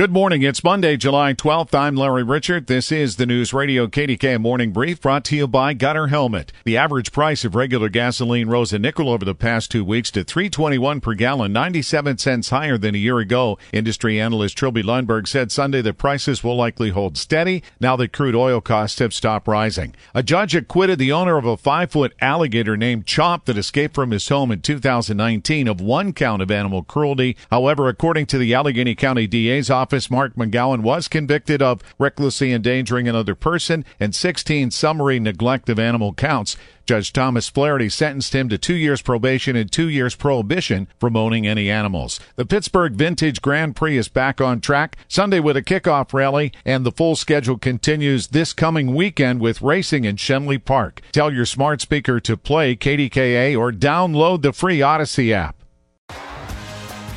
Good morning. It's Monday, July 12th. I'm Larry Richert. This is the News Radio KDKA Morning Brief brought to you by Gutter Helmet. The average price of regular gasoline rose a nickel over the past two weeks to 321 per gallon, 97 cents higher than a year ago. Industry analyst Trilby Lundberg said Sunday that prices will likely hold steady now that crude oil costs have stopped rising. A judge acquitted the owner of a five foot alligator named Chomp that escaped from his home in 2019 of one count of animal cruelty. However, according to the Allegheny County DA's office, office, Mark McGowan was convicted of recklessly endangering another person and 16 summary neglect of animal counts. Judge Thomas Flaherty sentenced him to two years probation and two years prohibition from owning any animals. The Pittsburgh Vintage Grand Prix is back on track Sunday with a kickoff rally, and the full schedule continues this coming weekend with racing in Schenley Park. Tell your smart speaker to play KDKA or download the free Audacy app.